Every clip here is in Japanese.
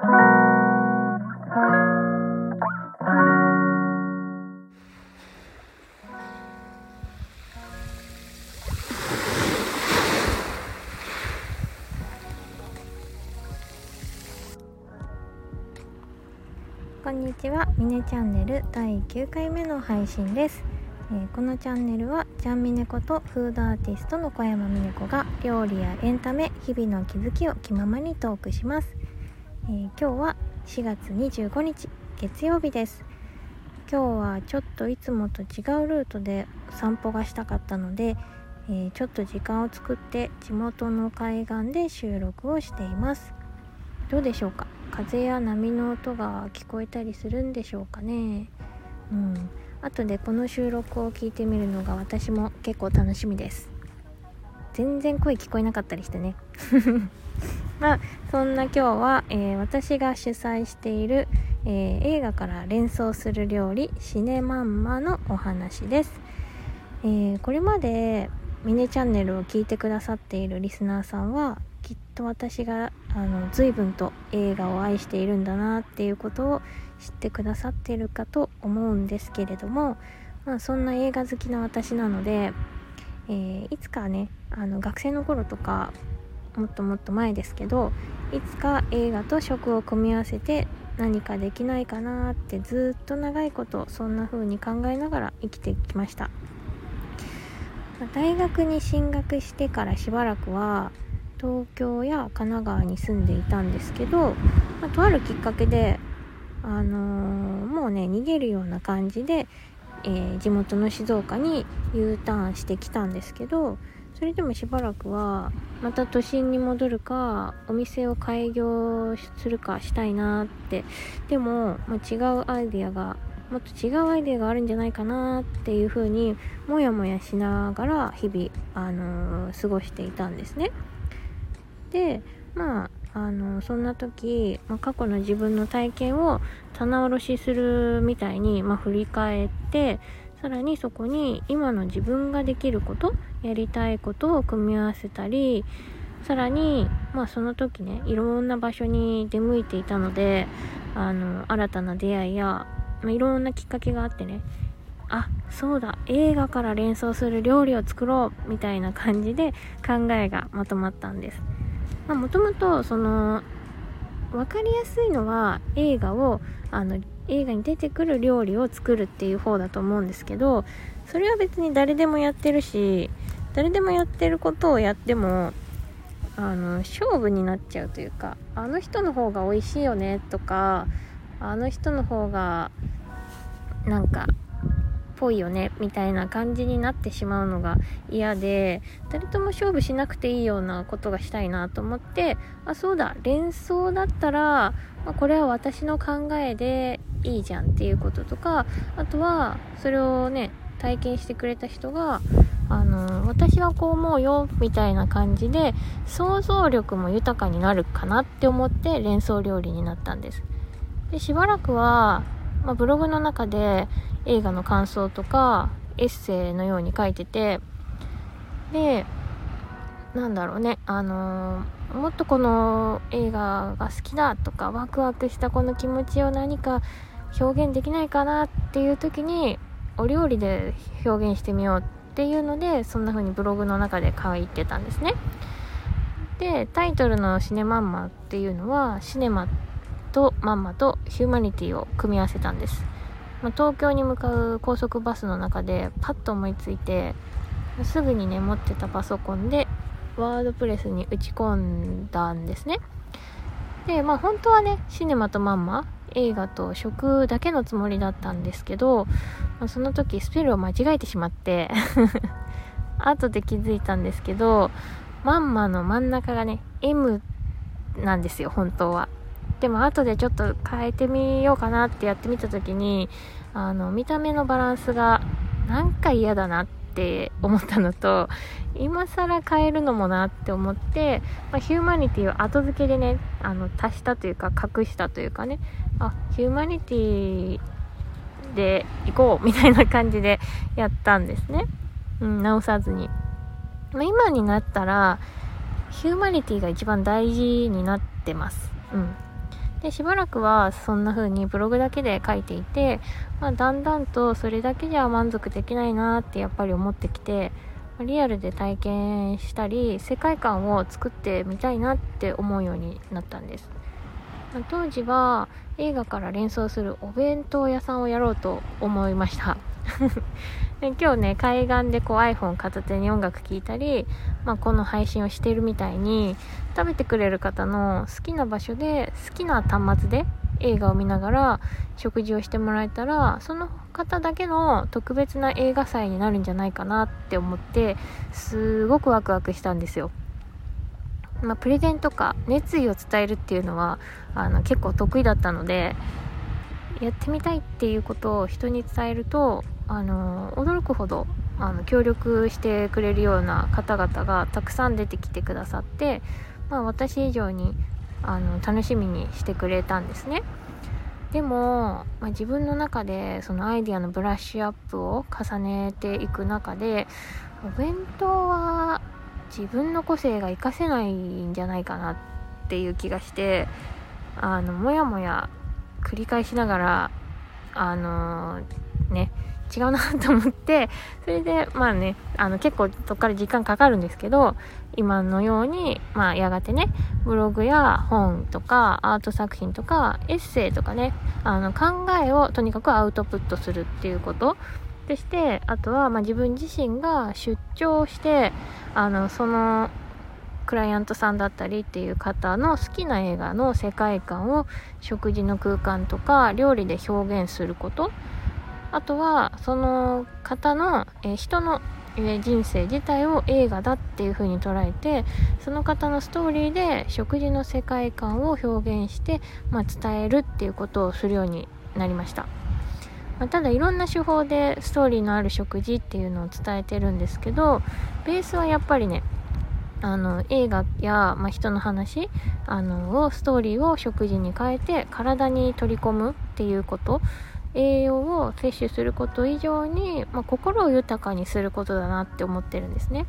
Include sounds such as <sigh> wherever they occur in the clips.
こんにちは。ミネチャンネル第9回目の配信です、えーこのチャンネルはジャンミネコとフードアーティストの小山ミネコが料理やエンタメ日々の気づきを気ままにトークします、えー今日は4月25日月曜日です。今日はちょっといつもと違うルートで散歩がしたかったので、えーちょっと時間を作って地元の海岸で収録をしています。どうでしょうか？風や波の音が聞こえたりするんでしょうかね？うん。後でこの収録を聞いてみるのが私も結構楽しみです。全然声聞こえなかったりしてね。まあそんな今日は、えー私が主催している、えー映画から連想する料理シネマンマのお話です、えーこれまでミネチャンネルを聞いてくださっているリスナーさんはきっと私があの随分と映画を愛しているんだなっていうことを知ってくださっているかと思うんですけれども、まあ、そんな映画好きな私なので、えーいつかねあの学生の頃とかもっともっと前ですけどいつか映画と食を組み合わせて何かできないかなってずっと長いことそんな風に考えながら生きてきました。大学に進学してからしばらくは東京や神奈川に住んでいたんですけど、まあとあるきっかけで、あのーもうね逃げるような感じで、えー地元の静岡に U ターンしてきたんですけどそれでもしばらくはまた都心に戻るかお店を開業するかしたいなってでも、まあ、違うアイデアがもっと違うアイデアがあるんじゃないかなっていうふうにもやもやしながら日々、あのー過ごしていたんですね。でまああのそんな時、まあ過去の自分の体験を棚卸しするみたいに、まあ、振り返ってさらにそこに今の自分ができることやりたいことを組み合わせたりさらに、まあ、その時ねいろんな場所に出向いていたのであの新たな出会いや、まあ、いろんなきっかけがあってねあそうだ映画から連想する料理を作ろうみたいな感じで考えがまとまったんです。まあ、もともとその分かりやすいのは映画をあの映画に出てくる料理を作るっていう方だと思うんですけどそれは別に誰でもやってるし誰でもやってることをやってもあの勝負になっちゃうというかあの人の方が美味しいよねとかあの人の方がなんかぽいよねみたいな感じになってしまうのが嫌で誰とも勝負しなくていいようなことがしたいなと思ってあそうだ連想だったら、まあこれは私の考えでいいじゃんっていうこととかあとはそれをね体験してくれた人があの私はこう思うよみたいな感じで想像力も豊かになるかなって思って連想料理になったんです。でしばらくは、まあ、ブログの中で映画の感想とかエッセイのように書いててでなんだろうね。あのーもっとこの映画が好きだとかワクワクしたこの気持ちを何か表現できないかなっていう時にお料理で表現してみようっていうのでそんな風にブログの中で書いてたんですね。でタイトルの「シネマンマ」っていうのはシネマとマンマとヒューマニティを組み合わせたんです、まあ東京に向かう高速バスの中でパッと思いついてすぐにね持ってたパソコンでワードプレスに打ち込んだんですね。でまあ本当はねシネマとマンマ映画と食だけのつもりだったんですけど、まあその時スペルを間違えてしまって <laughs> 後で気づいたんですけどマンマの真ん中がね M なんですよ本当は。でも後でちょっと変えてみようかなってやってみた時にあの見た目のバランスがなんか嫌だなってって思ったのと今更変えるのもなって思って、まあ、ヒューマニティを後付けでねあの足したというか隠したというかねあヒューマニティで行こうみたいな感じでやったんですね、うん、直さずに、まあ、今になったらヒューマニティが一番大事になってます。うん。でしばらくはそんな風にブログだけで書いていて、まあ、だんだんとそれだけじゃ満足できないなってやっぱり思ってきてリアルで体験したり世界観を作ってみたいなって思うようになったんです、当時は映画から連想するお弁当屋さんをやろうと思いました。で今日ね海岸でこう iPhone 片手に音楽聴いたり、まあ、この配信をしてるみたいに食べてくれる方の好きな場所で好きな端末で映画を見ながら食事をしてもらえたらその方だけの特別な映画祭になるんじゃないかなって思ってすごくワクワクしたんですよ。まあ、プレゼンとか熱意を伝えるっていうのはあの結構得意だったのでやってみたいっていうことを人に伝えるとあの驚くほどあの協力してくれるような方々がたくさん出てきてくださって、まあ、私以上にあの楽しみにしてくれたんですね。でも、まあ、自分の中でそのアイデアのブラッシュアップを重ねていく中でお弁当は自分の個性が活かせないんじゃないかなっていう気がしてあのもやもや繰り返しながらあのー、ね違うなと思ってそれでまあねあの結構そこから時間かかるんですけど今のようにまあやがてねブログや本とかアート作品とかエッセイとかねあの考えをとにかくアウトプットするっていうことでしてあとはまあ自分自身が出張してあのそのクライアントさんだったりっていう方の好きな映画の世界観を食事の空間とか料理で表現すること。あとはその方の、え、人の、え、人生自体を映画だっていう風に捉えてその方のストーリーで食事の世界観を表現して、まあ、伝えるっていうことをするようになりました、まあ、ただいろんな手法でストーリーのある食事っていうのを伝えてるんですけどベースはやっぱりねあの映画や、まあ、人の話あのをストーリーを食事に変えて体に取り込むっていうこと。栄養を摂取すること以上に、まあ、心を豊かにすることだなって思ってるんですね。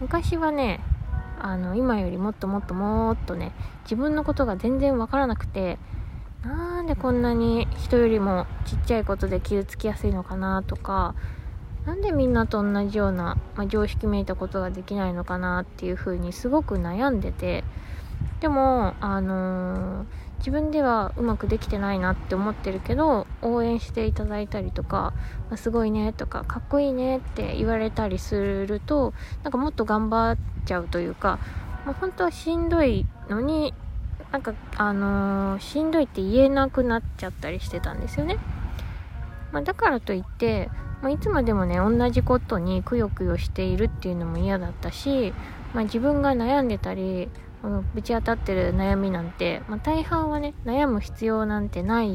昔はねあの今よりもっともっともっとね自分のことが全然わからなくてなんでこんなに人よりもちっちゃいことで傷つきやすいのかなとかなんでみんなと同じような、まあ、常識めいたことができないのかなっていうふうにすごく悩んでてでもあのー自分ではうまくできてないなって思ってるけど応援していただいたりとか、まあ、すごいねとかかっこいいねって言われたりするとなんかもっと頑張っちゃうというか、まあ、本当はしんどいのになんかあのー、しんどいって言えなくなっちゃったりしてたんですよね、まあ、だからといってまあ、いつまでもね同じことにくよくよしているっていうのも嫌だったし、まあ、自分が悩んでたりぶち当たってる悩みなんて、まあ、大半はね悩む必要なんてない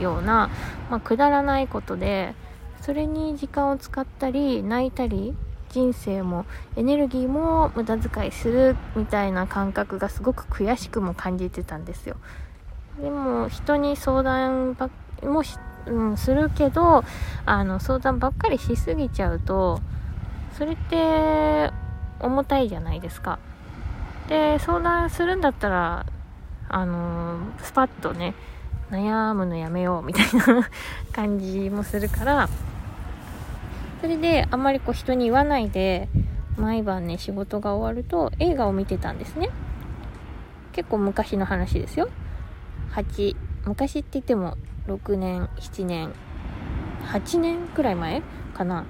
ような、まあ、くだらないことでそれに時間を使ったり泣いたり人生もエネルギーも無駄遣いするみたいな感覚がすごく悔しくも感じてたんですよ。でも人に相談ばもし、うん、するけどあの相談ばっかりしすぎちゃうとそれって重たいじゃないですか。で相談するんだったらあの、スパッとね悩むのやめようみたいな <laughs> 感じもするからそれであんまりこう人に言わないで毎晩ね仕事が終わると映画を見てたんですね。結構昔の話ですよ。8昔って言っても6年7年8年くらい前かな。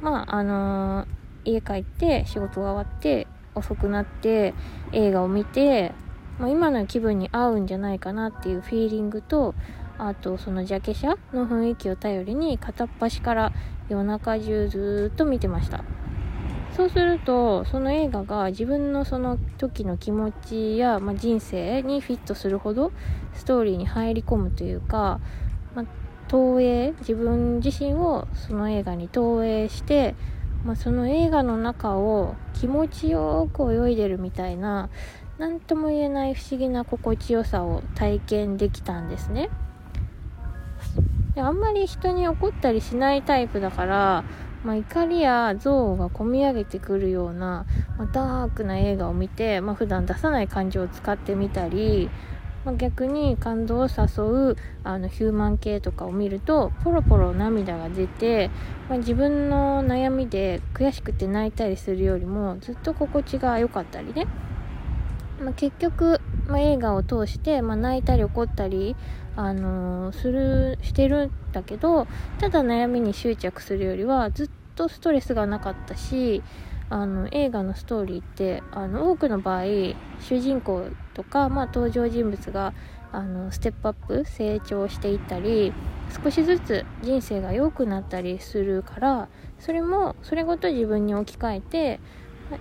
まああのー、家帰って仕事が終わって遅くなって映画を見て、まあ、今の気分に合うんじゃないかなっていうフィーリングとあとそのジャケ写の雰囲気を頼りに片っ端から夜中中ずっと見てました。そうするとその映画が自分のその時の気持ちや、まあ、人生にフィットするほどストーリーに入り込むというか、まあ、投影自分自身をその映画に投影してまあ、その映画の中を気持ちよく泳いでるみたいな何とも言えない不思議な心地よさを体験できたんですね。であんまり人に怒ったりしないタイプだから、まあ、怒りや憎悪がこみ上げてくるような、まあ、ダークな映画を見て、まあ、普段出さない感情を使ってみたりまあ、逆に感動を誘うあのヒューマン系とかを見るとポロポロ涙が出て、まあ、自分の悩みで悔しくて泣いたりするよりもずっと心地が良かったりね、まあ、結局、まあ映画を通して、まあ泣いたり怒ったり、あのー、するしてるんだけどただ悩みに執着するよりはずっとストレスがなかったしあの映画のストーリーってあの多くの場合主人公とか、まあ、登場人物があのステップアップ成長していったり少しずつ人生が良くなったりするからそれもそれごと自分に置き換えて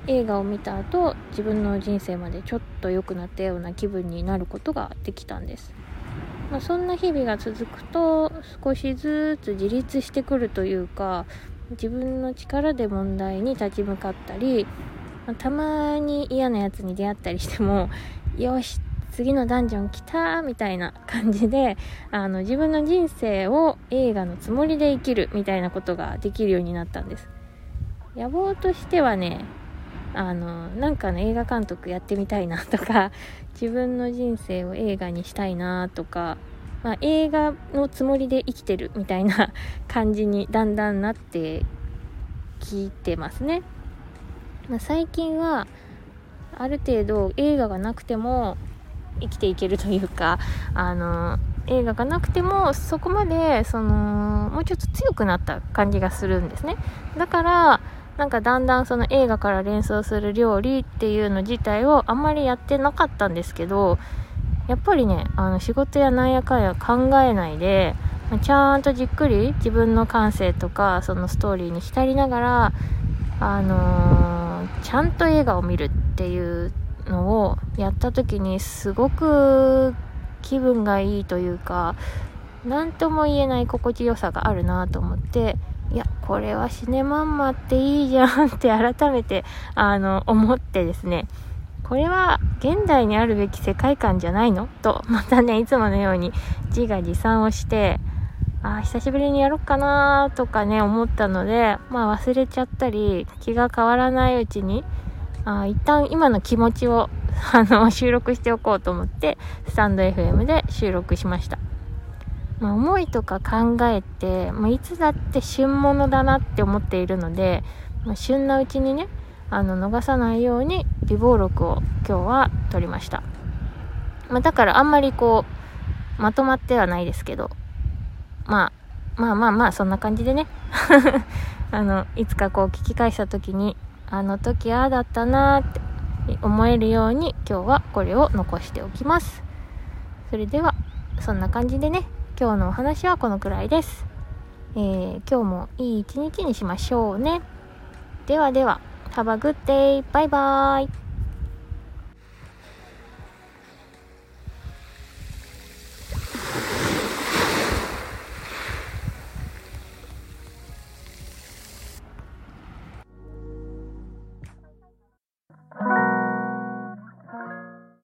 映画を見た後自分の人生までちょっと良くなったような気分になることができたんです、まあ、そんな日々が続くと少しずつ自立してくるというか自分の力で問題に立ち向かったり、まあ、たまに嫌なやつに出会ったりしても <laughs> よし次のダンジョン来たみたいな感じであの自分の人生を映画のつもりで生きるみたいなことができるようになったんです。野望としてはねあのなんかの映画監督やってみたいなとか <laughs> 自分の人生を映画にしたいなとかまあ、映画のつもりで生きてるみたいな <laughs> 感じにだんだんなってきてますね。まあ、最近はある程度映画がなくても生きていけるというかあの映画がなくてもそこまでそのもうちょっと強くなった感じがするんですねだからなんかだんだんその映画から連想する料理っていうの自体をあんまりやってなかったんですけどやっぱりねあの仕事やなんやかんや考えないでちゃんとじっくり自分の感性とかそのストーリーに浸りながらあのー、ちゃんと映画を見るっていうのをやった時にすごく気分がいいというか何とも言えない心地よさがあるなと思っていやこれはシネマンマっていいじゃんって改めてあの思ってですねこれは現代にあるべき世界観じゃないの？と、<laughs> またね、いつものように自画自賛をして、あ久しぶりにやろっかなとかね、思ったので、まあ忘れちゃったり、気が変わらないうちに、あ一旦今の気持ちを、あの、収録しておこうと思って、スタンド FM で収録しました。まあ、思いとか考えて、まあ、いつだって旬物だなって思っているので、まあ、旬なうちにね、あの逃さないように備忘録を今日は取りました、まあ、だからあんまりこうまとまってはないですけど、まあ、まあまあまあそんな感じでね。<laughs> あのいつかこう聞き返した時にあの時ああだったなーって思えるように今日はこれを残しておきます。それではそんな感じでね。今日のお話はこのくらいです、えー、今日もいい一日にしましょうね。ではでは Have a good day. バイバーイ。